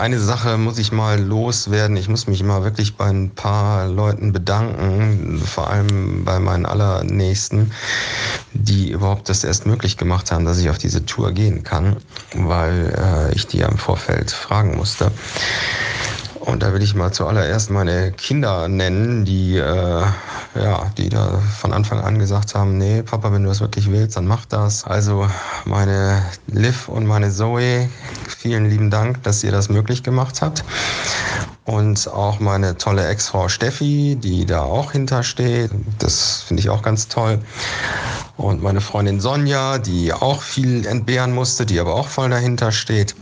eine Sache muss ich mal loswerden. Ich muss mich mal wirklich bei ein paar Leuten bedanken, vor allem bei meinen allernächsten, die überhaupt das erst möglich gemacht haben, dass ich auf diese Tour gehen kann, weil äh, ich die ja im Vorfeld fragen musste. Und da will ich mal zuallererst meine Kinder nennen, die, äh, ja, die da von Anfang an gesagt haben, nee, Papa, wenn du das wirklich willst, dann mach das. Also meine Liv und meine Zoe, vielen lieben Dank, dass ihr das möglich gemacht habt. Und auch meine tolle Ex-Frau Steffi, die da auch hintersteht. Das finde ich auch ganz toll. Und meine Freundin Sonja, die auch viel entbehren musste, die aber auch voll dahinter steht.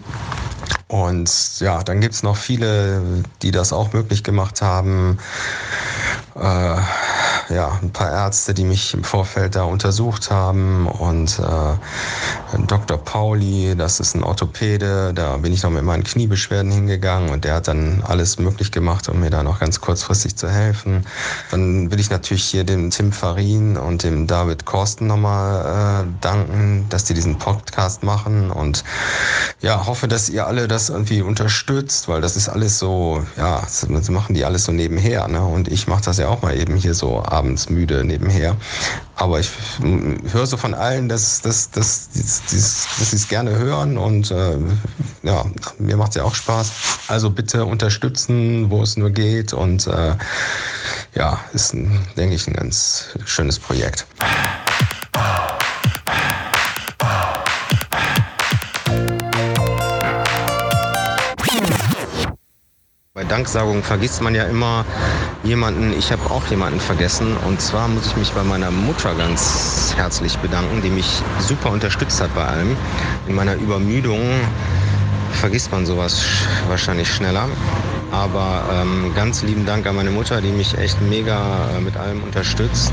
Und ja, dann gibt es noch viele, die das auch möglich gemacht haben. Äh, ja, ein paar Ärzte, die mich im Vorfeld da untersucht haben und äh, Dr. Pauli, das ist ein Orthopäde, da bin ich noch mit meinen Kniebeschwerden hingegangen und der hat dann alles möglich gemacht, um mir da noch ganz kurzfristig zu helfen. Dann will ich natürlich hier dem Tim Farin und dem David Korsten nochmal äh, danken, dass die diesen Podcast machen und ja, hoffe, dass ihr alle das irgendwie unterstützt, weil das ist alles so, ja, das machen die alles so nebenher, ne? Und ich mache das ja auch mal eben hier so abends müde nebenher. Aber ich höre so von allen, dass, dass, dass, dass, sie es gerne hören und äh, ja, mir macht es ja auch Spaß. Also bitte unterstützen, wo es nur geht und äh, ja, ist, denke ich, ein ganz schönes Projekt. Bei Danksagung vergisst man ja immer jemanden. Ich habe auch jemanden vergessen. Und zwar muss ich mich bei meiner Mutter ganz herzlich bedanken, die mich super unterstützt hat bei allem. In meiner Übermüdung vergisst man sowas wahrscheinlich schneller. Aber ähm, ganz lieben Dank an meine Mutter, die mich echt mega äh, mit allem unterstützt.